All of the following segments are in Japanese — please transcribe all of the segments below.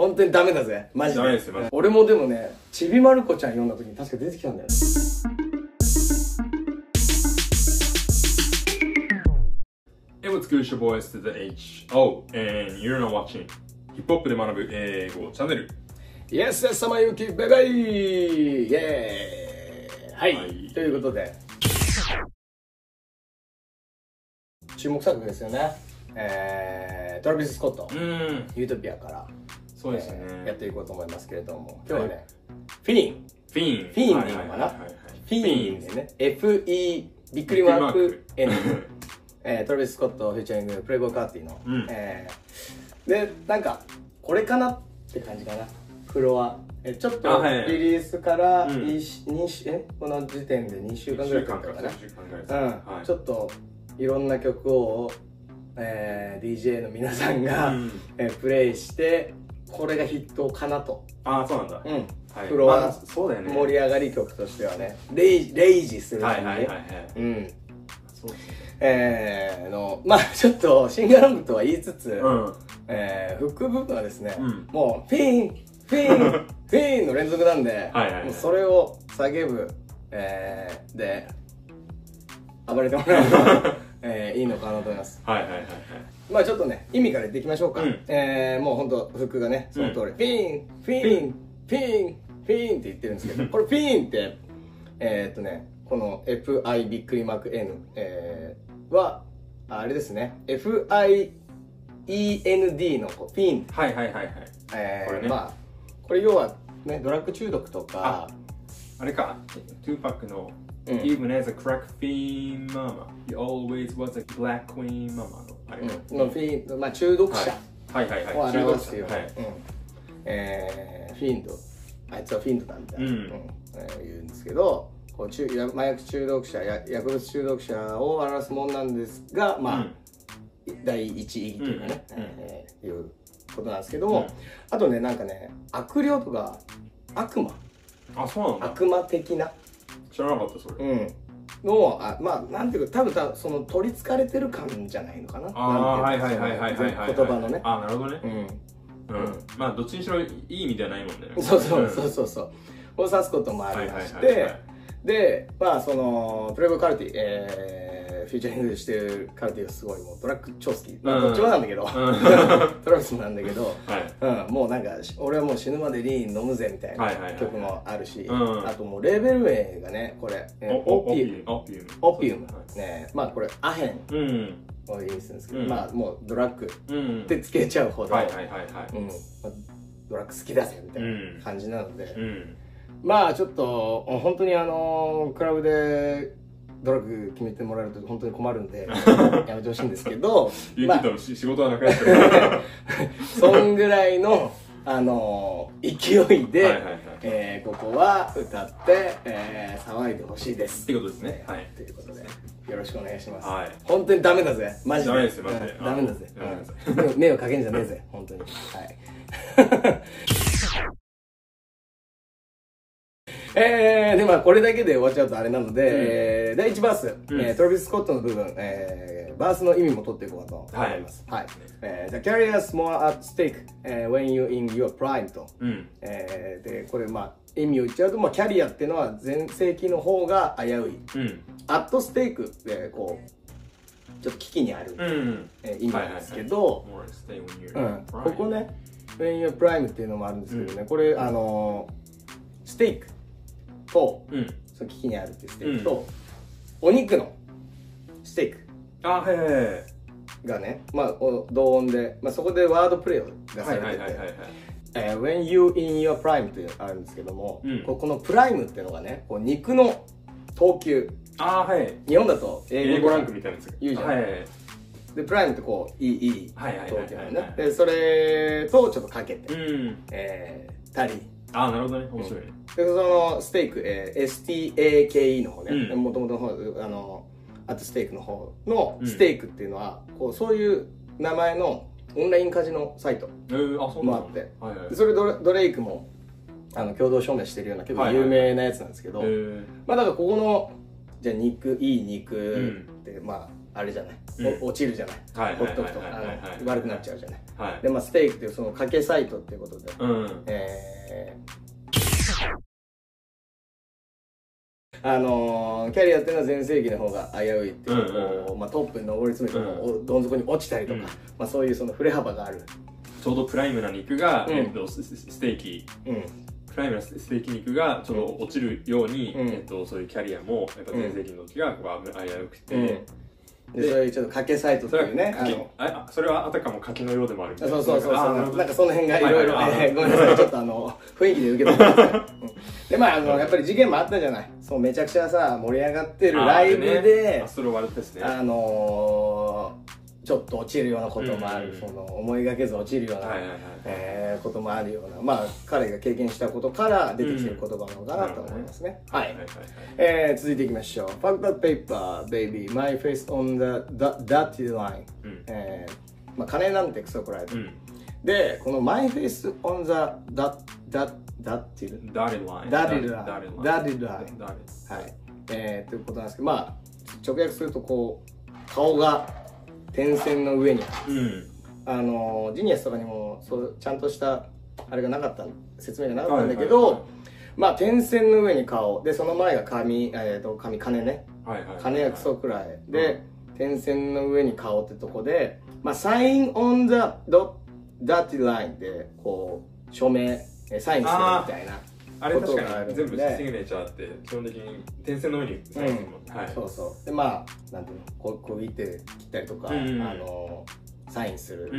本当にダメだぜ。マジで。ダメですよマジで。俺もでもねちびまる子ちゃん読んだ時に確か出てきたんだよね。Hey, what's good? It's your boy S to the H. Oh, and you're not watching ヒップホップで学ぶ英語チャンネル。Yes, yes, 様ゆきベベイイエーイはい、はい。ということで。注目作ですよね。えー、トラビス・スコット、うーん、ユートピアから、そうですよえーやっね。ていこうと思いますけれども。今日はね、フィリン。フィーン。フィーンでいいのかな？はいはいはいはい。フィーンでね。FE びっくりマーク N えー、トラビス・スコット featuring プレイボーイ・カーティの、うん。えーでなんかこれかなって感じかな。フロア。えちょっあとはいはい。リリースからうん。いし二週え？この時点で2週間ぐらい経ったかな？1週間ぐらいですうん、はい。ちょっといろんな曲を、えー DJ の皆さんが、うん。えープレイしてこれが筆頭かなと、ああ、そうなんだ。うんはいフロアまあそうだよね。盛り上がり曲としてはねレイレイジする感じ、はいはいはいはい。うんそう。えー、のまあちょっとシンガロングとは言いつつ、うん。えー、副部分はですね、うんもうフィーンフィーン フィーンの連続なんではいはいはいもうそれを叫ぶ、えー、で暴れてもらえれば、えー、いいのかなと思います。はいはいはいはい。まあちょっとね意味から言っていきましょうか、うん。えー、もうほんと服がねその通り、フィーンフィーンフィーンフィーンって言ってるんですけど これフィーンってえー、っとねこの FI びっくりマーク N、えー、はあれですね。FIEND のこうフィーン。はいはいはいはい。えーこれね。まあこれ要はねドラッグ中毒とか。あれか、トゥーパックの、うん。Even as a crack fiend mama, you always was a black queen mama. のあれか。うんのフィーン、まあ、中毒者。はい。はいはいをはい。表すような、はい。うん。えー fiend あいつは fiend だみたいな、うん。えー言うんですけどこう中や麻薬中毒者や薬物中毒者を表すものなんですがまあ、第一義というかね、うん。えーいうことなんですけども、うん。あとねなんかね悪霊とか悪魔。あ、そうなんだ。悪魔的な、知らなかった、それ。うん、のあまあなんていうか多分多分その取りつかれてる感じゃないのかなああ、はいなんてはいいうはいはいはいはい。言葉のね、あ、なるほどね。うんうん。まあ、どっちにしろいい意味ではないもんね。そうそうそうそうそうを指すこともありましはいはいはいはていでまあそのプレイボカルティ、えーフューチャリングしてるカルティがすごいもうドラッグ超好き、まあ、うんどっちもなんだけど、ん。トラビスもなんだけど、はい。うん、もうなんか俺はもう死ぬまでリーン飲むぜみたいな曲もあるし、うん。あともうレーベル名がねこれ、オピウム。オピウム。オピウム。はい。ねまあこれアヘン。うん。を意味するんですけど、うん。まあもうドラッグうん。ってつけちゃうほど、ドラッグ好きだぜみたいうん。な感じなので、うん。まあちょっと本当にあのクラブでドラッグ決めてもらえると本当に困るんで やめてほしいんですけどゆまあ仕事はなくなっちゃう。そんぐらいのあの勢いで、はいはいはい。えーここは歌って、えー騒いでほしいです。ってことですね。はい。ということでよろしくお願いします、はい。本当にダメだぜ。マジで。ダメですよマジで。うん。ダメだぜ。うん。迷迷惑かけんじゃねえぜ。本当に。はい えー、でまあこれだけで終わっちゃうとあれなので、えー第1バース、うんえートラビス・スコットの部分、えーバースの意味も取っていこうかと思います。はい。えー The carrier's more at stake、えー when you in your prime と。うん。えーで、これまあ意味を言っちゃうと、まあキャリアっていうのは全盛期の方が危うい。うん。アットステークってこう、ちょっと危機にある、うん。えー意味なんですけど、ここね、when you're prime っていうのもあるんですけどね、これあのーステークと、うん。その危機にあるっていうステークと、お肉のステークあ、はいはいはい。がね、まあ、お同音で、まあ、そこでワードプレイがさはれてて。えー When you in your prime っていうのがあるんですけども、うんここのプライムっていうのがね、こう肉の等級、あ、はい。日本だと英語ランクみたいなやつ。言うじゃんはいはいはい。で、プライムってこう、いい、いい等級なのね。で、それとちょっとかけて、うん。えー、タリー。あ、なるほどね。面白いね。でそのステーク、えー STAKE の方ねうんもともとの方あのあとステークの方のうんステークっていうのは、こうそういう名前のオンラインカジノサイトえー、あ、そうなんだもあってはいはいで。それドレドレイクもあの共同証明してるような結構はいはい有名なやつなんですけど、えーまあだからここのじゃあ肉いい肉んって、まああれじゃない、落ちるじゃない、はいほっとくと悪くなっちゃうじゃない。はい。でまあステーキっていうその掛けサイトっていうことで、うん。えー。あのーキャリアっていうのは全盛期の方が危ういっていう、うんうん。こうまあ、トップに上り詰めても、おどん底に落ちたりとか、うん。まあ、そういうその振れ幅がある、ちょうどプライムな肉が、うん。えっと、ステーキ。うん、プライムなステーキ肉がちょっと落ちるように、うん。えっと、そういうキャリアもやっぱ全盛期の時がこう危うくて、うんでそういうちょっと掛けサイトっていうねあ柿のあそれはあたかも柿のようでもある。みたいなそうそうそうそうあなんかその辺がいろいろはい。はいえーごめんなさいちょっとあの雰囲気で受け取って。くださいうんでまああのやっぱり事件もあったじゃない。そうめちゃくちゃさ盛り上がってるライブであそれはあれですねあのーちょっと落ちるようなこともある、うん。その思いがけず落ちるような、はいはいはいえーこともあるようなまあ彼が経験したことから出てきてる言葉なのかなと思いますね、はい、はい。はいえー続いていきましょう。Fuck that paper baby. My face on the, the dirty line、うん。えーまあ、金なんてクソくらいで、うん。でこの my face on the インダーリンはい、えー、ということなんですけどまあ直訳するとこう顔が点線の上にうん。あのジニアスとかにもそうちゃんとしたあれがなかった説明がなかったんだけど、はいはいまあ点線の上に顔でその前が髪、えー、と髪金ね。はいはいはい金がクソくらいで、点線の上に顔ってとこでまあ sign on the dotted line でこう署名えーサインするみたいなあれ確かに全部シグネチャーって基本的に点線の上にサインするもん。はい。そうそう。でまあなんていうのこう小切手切ったりとか、うんあのサインすうる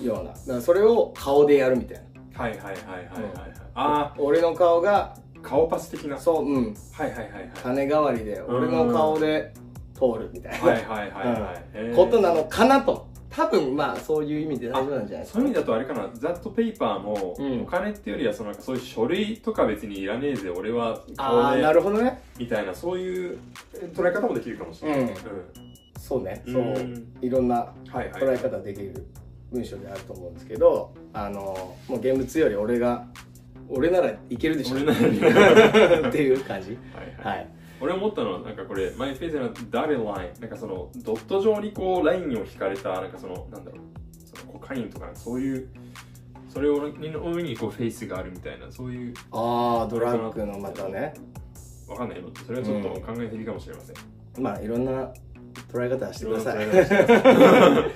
ん。ような、だからそれを顔でやるみたいな。はいはいはいはいはいはい。あ俺の顔があ顔パス的な。そううん。はいはいはいはい。金代わりで俺の顔で通るみたいな、はいはいはいはい。ことなのかなと多分まあそういう意味で大丈夫なんじゃないですか。そういう意味だとあれかな、ザットペーパーも、うん。お金っていうよりはそのそういう書類とか別にいらねえぜ、俺はああなるほどね。みたいな、そういう捉え方もできるかもしれない。うん。そうね。うん。そう。うんいろんな。捉え方できる文章であると思うんですけどあのもう現物より俺が俺ならいけるでしょ。俺ならい っていう感じ。はいはい。はい俺思ったのは、なんかこれ、マイフェイスのダレライン、なんかその、ドット状にこう、ラインを引かれた、なんかその、なんだろう、そのコカインとか、そういう、それをの上にこう、フェイスがあるみたいな、そういう、ああドラッグのまたね。わかんない。のそれはちょっと考えていいかもしれません。まあいろんな捉え方してください。いろんな捉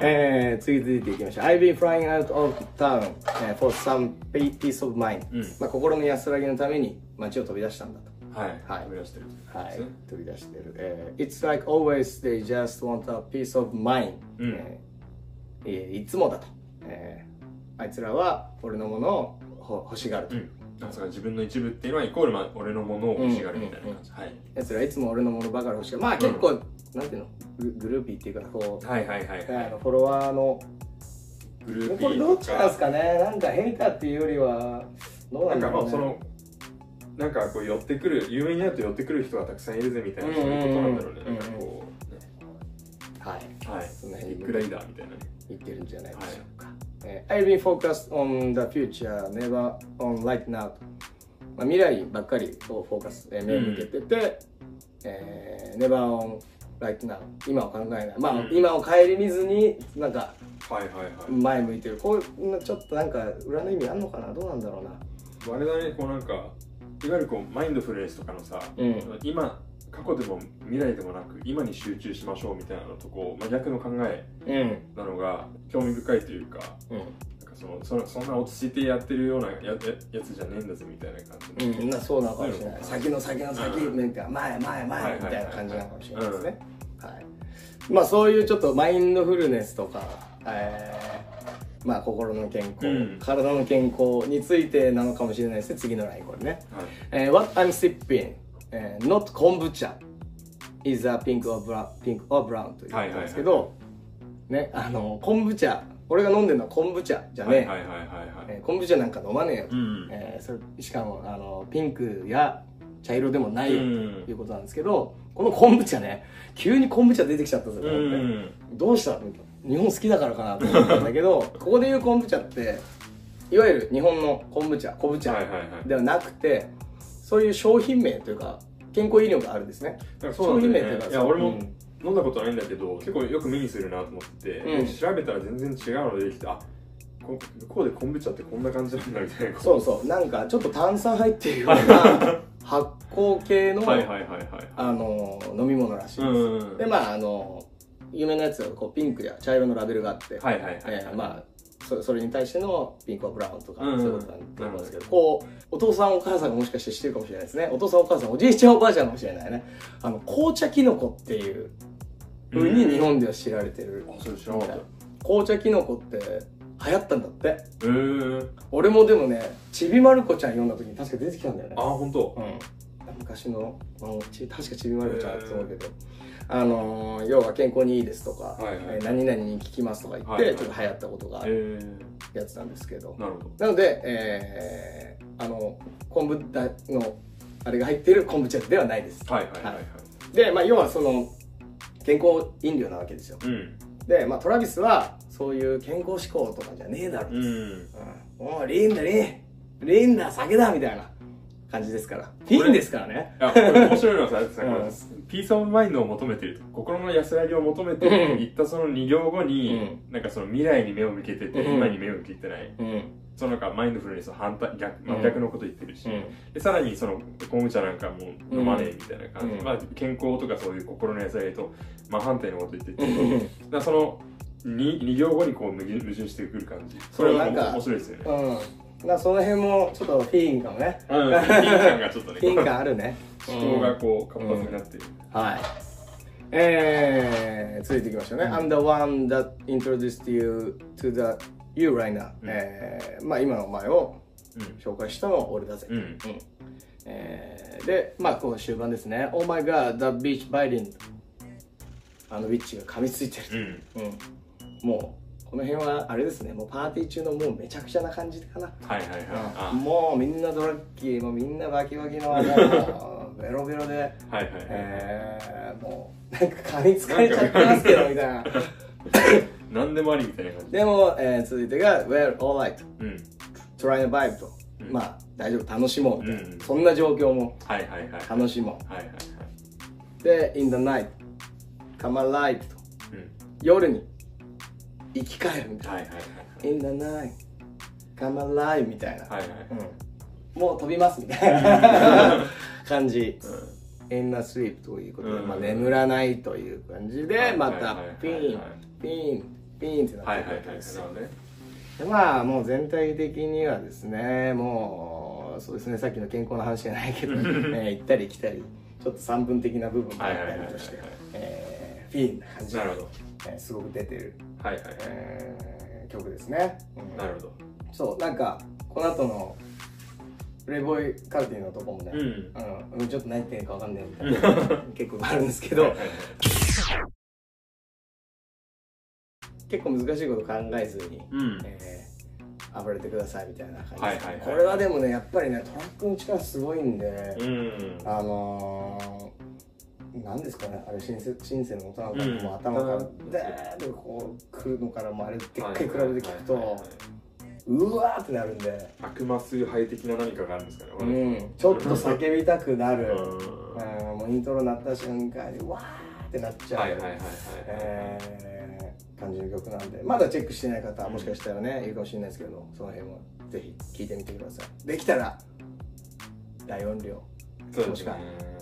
え ー、次続いていきましょう。I've been flying out of town、uh, for some peace of mind、うん。まあ、心の安らぎのために街を飛び出したんだとはい。はい飛び出してる。はい飛び出してる、えー It's like always they just want a piece of mind、うんえーえーいつもだと、えーあいつらは俺のものをほ欲しがると、うん。自分の一部っていうのはイコール、まあ、俺のものを欲しがるみたいな感じ。はい。やつらいつも俺のものばかり欲しがるまあ結構、なんていうの？ググルーピーっていうかこう、はいはいはいはい。フォロワーのグルーピこれどっち。なんですかね？なんかヘイターっていうよりはどうななんんだろう、ね、かまあその、なんかこう寄ってくる、有名になると寄ってくる人がたくさんいるぜみたいな、そういうことなんだろうね。うんなんかこう、ねはい。はい。その辺にビッグライダーみたいなね。言ってるんじゃないでしょうか、えー I've been focused on the future never on right now. と、まあ、未来ばっかりをフォーカス、えー目を向けてて、えー never on right now. 今を考えない。まあ、うん。今を顧みずになんかはいはいはい。前向いてる。こういうちょっとなんか裏の意味あんのかな？どうなんだろうな。あれだね、こうなんか、いわゆるこう、マインドフルネスとかのさ、うん。今、過去でも未来でもなく、今に集中しましょうみたいなのとこう、真逆の考えうん。なのが興味深いというか、うん。なんかそのそのそんな落ち着いてやってるようなやややつじゃねえんだぜみたいな感じの、うん、なそうなのかもしれない、うん先の先の先、うん。なんか前前前はいみたいな感じなのかもしれないですね、うんはい。まあそういうちょっとマインドフルネスとか、えーまあ心の健康、うん。体の健康についてなのかもしれないですね次のラインこれね、はい。えー What I'm sipping、えー not kombucha is a pink or brown, pink or brown ということなんですけど、ねあの昆布茶俺が飲んでるのは昆布茶じゃねえ、昆布茶なんか飲まねえよと、うん。えーそれしかもあのピンクや茶色でもないよとうん。いうことなんですけど、この昆布茶ね急に昆布茶出てきちゃったんですよ、うねん。どうした日本好きだからかなと思ったんだけど ここでいう昆布茶っていわゆる日本の昆布茶昆布茶はいはいはい。ではなくてそういう商品名というか健康医療があるんですね。商品名というかいや俺もうん。飲んだことないんだけど結構よく目にするなと思ってて、うん。調べたら全然違うの出てきてあこ向こうで昆布茶ってこんな感じなんだみたいな。そうそう。なんかちょっと炭酸入ってるような 発酵系の、はいはいはいはい。あの飲み物らしいです、うん。でまああの有名なやつはこうピンクや茶色のラベルがあって、はいはいはいはい、えーまあそそれに対してのピンクはブラウンとか、うんそういうことなんだと思うんですけど、こう、お父さんお母さんがもしかして知ってるかもしれないですね。お父さんお母さん、おじいちゃんおばあちゃんかもしれないね。あの、紅茶キノコっていう風に日本では知られてる。あそれ知らなかった紅茶キノコって流行ったんだって。へえー、俺もでもね、ちびまる子ちゃん読んだ時に確か出てきたんだよねあ。本当うん。昔の、あのち確かちびまる子ちゃんだと思うけど。あのー要は健康にいいですとか、はいはい。えー何々に効きますとか言って、はいはい。ちょっと流行ったことがあへるえやつなんですけど、ー、なるほど。なので、えーあの昆布だのあれが入っている昆布茶ではないです。はいはいはいはい、でまあ要はその健康飲料なわけですよ。うん。でまあトラビスはそういう健康志向とかじゃねえだろ、うん。うん、もう lean だ lean lean だ酒だみたいな感じですから。 fiend ですからね。いやこれ面白いのはささ、うん peace of mind を求めていると。心の安らぎを求めていると。言ったその2行後に、なんかその未来に目を向けてて、うん。今に目を向けてない。うん。そのなんかマインドフルネスの反対逆,、逆のこと言ってるし、でさらにその昆布茶なんかもう飲まねえみたいな感じ、うん。まあ、健康とかそういう心の安らぎと真反対のこと言ってて、うん。だその 2, 2行後にこう矛盾矛盾してくる感じ。それは面白いですよねうんまあその辺もちょっとフィーンかもねうんピン感がちょっとねフィーン感あるね思考がこう活発になってる、はい。えー、続いていきましょうね。I'm the one that introduced you to the you right now、うんえーまあ今のお前をうん紹介したのは俺だぜ。うんえーで、まあこの終盤ですね。Oh my god, the beach biting. あのビッチが噛みついてうんる。うん。もう、この辺はあれですね。もうパーティー中のもうめちゃくちゃな感じかな。はいはいはい。あ。もうみんなドラッキー、もうみんなバキバキの、もうベロベロで、はいはいはい、えー、もうなんか噛みつかれちゃってますけどみたいな。何でもありみたいな感じ。でも、えー続いてが「Well, alright うん。Try and vibe と」うん。まあ大丈夫。楽しもう。みたいな、うん。そんな状況も。はいはいはい楽しもはいはいはうで「in the night come alive」と。いうん。夜に生き返るみたいな。はいはいはい「in the night come alive」みたいな、はいはい。うん、もう飛びますみたいな。感じ。う in the sleep ということで、うん。まあ、眠らないという感じで、はいまたピンピンピンってなってるわけですでまあもう全体的にはですねもうそうですねさっきの健康の話じゃないけど、えー行ったり来たりちょっと散分的な部分もあったりとしてフィーンな感じがえーすごく出てる、はいはいはい。えー曲ですね、うん。なるほど。そうなんかこの後のプレイボーイカルティのとこもね、うん。うん、ちょっと何言ってんかわかんないみたいな 結構あるんですけど、結構難しいこと考えずに、うん。えー暴れてくださいみたいな感じ。です、はいはいはい。これはでもねやっぱりねトラックの力すごいんで、うん。あのー、なんですかねあれシンセシンセの音なんかうん。もう頭からでーってこう来るのからもあれでっかいクラブで聞くと、うわーってなるんで、悪魔崇拝的な何かがあるんですかねこうれん、ちょっと叫びたくなる、うん。うん。もうイントロ鳴った瞬間にわーってなっちゃう、はいはいはいはいえー感じの曲なんで。まだチェックしてない方はもしかしたらねいるかもしれないですけどその辺もぜひ聴いてみてください。できたら大音量そうですね。もしくは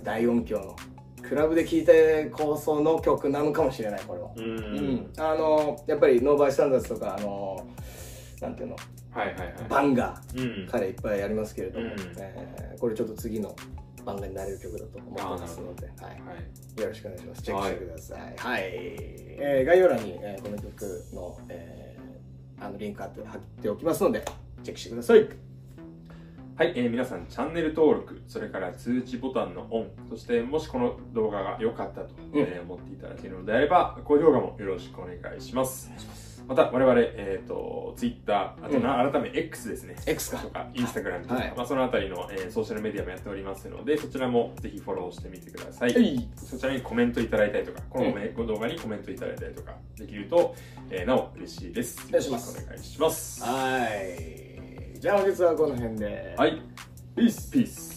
大音響のクラブで聴いてこその曲なのかもしれないこれは。ううん。ん、あのやっぱり NO BYSTANDERS とかあのなんていうの？はいはいはい。 banger。うん。ー彼いっぱいやりますけれども、うん。えーこれちょっと次のバンガーになれる曲だと思ってますので、はい、はい。よろしくお願いします。チェックしてください。はい。えー概要欄に、えーこの曲の、えーあのリンク貼っておきますので、チェックしてください。はい、えー皆さんチャンネル登録それから通知ボタンのオンそしてもしこの動画が良かったと、えー思っていただけるのであれば高評価もよろしくお願いします。また我々、えー、と Twitter あとな、改め X ですね。X か。とか Instagram とか、はい。まあ、そのあたりの、えーソーシャルメディアもやっておりますのでそちらもぜひフォローしてみてください、はい。そちらにコメントいただいたりとかこのめ動画にコメントいただいたりとかできると、えーなお嬉しいです。お願いしますよろくお願いします。はい。じゃあ本日はこの辺で。はい。ピース。ピース。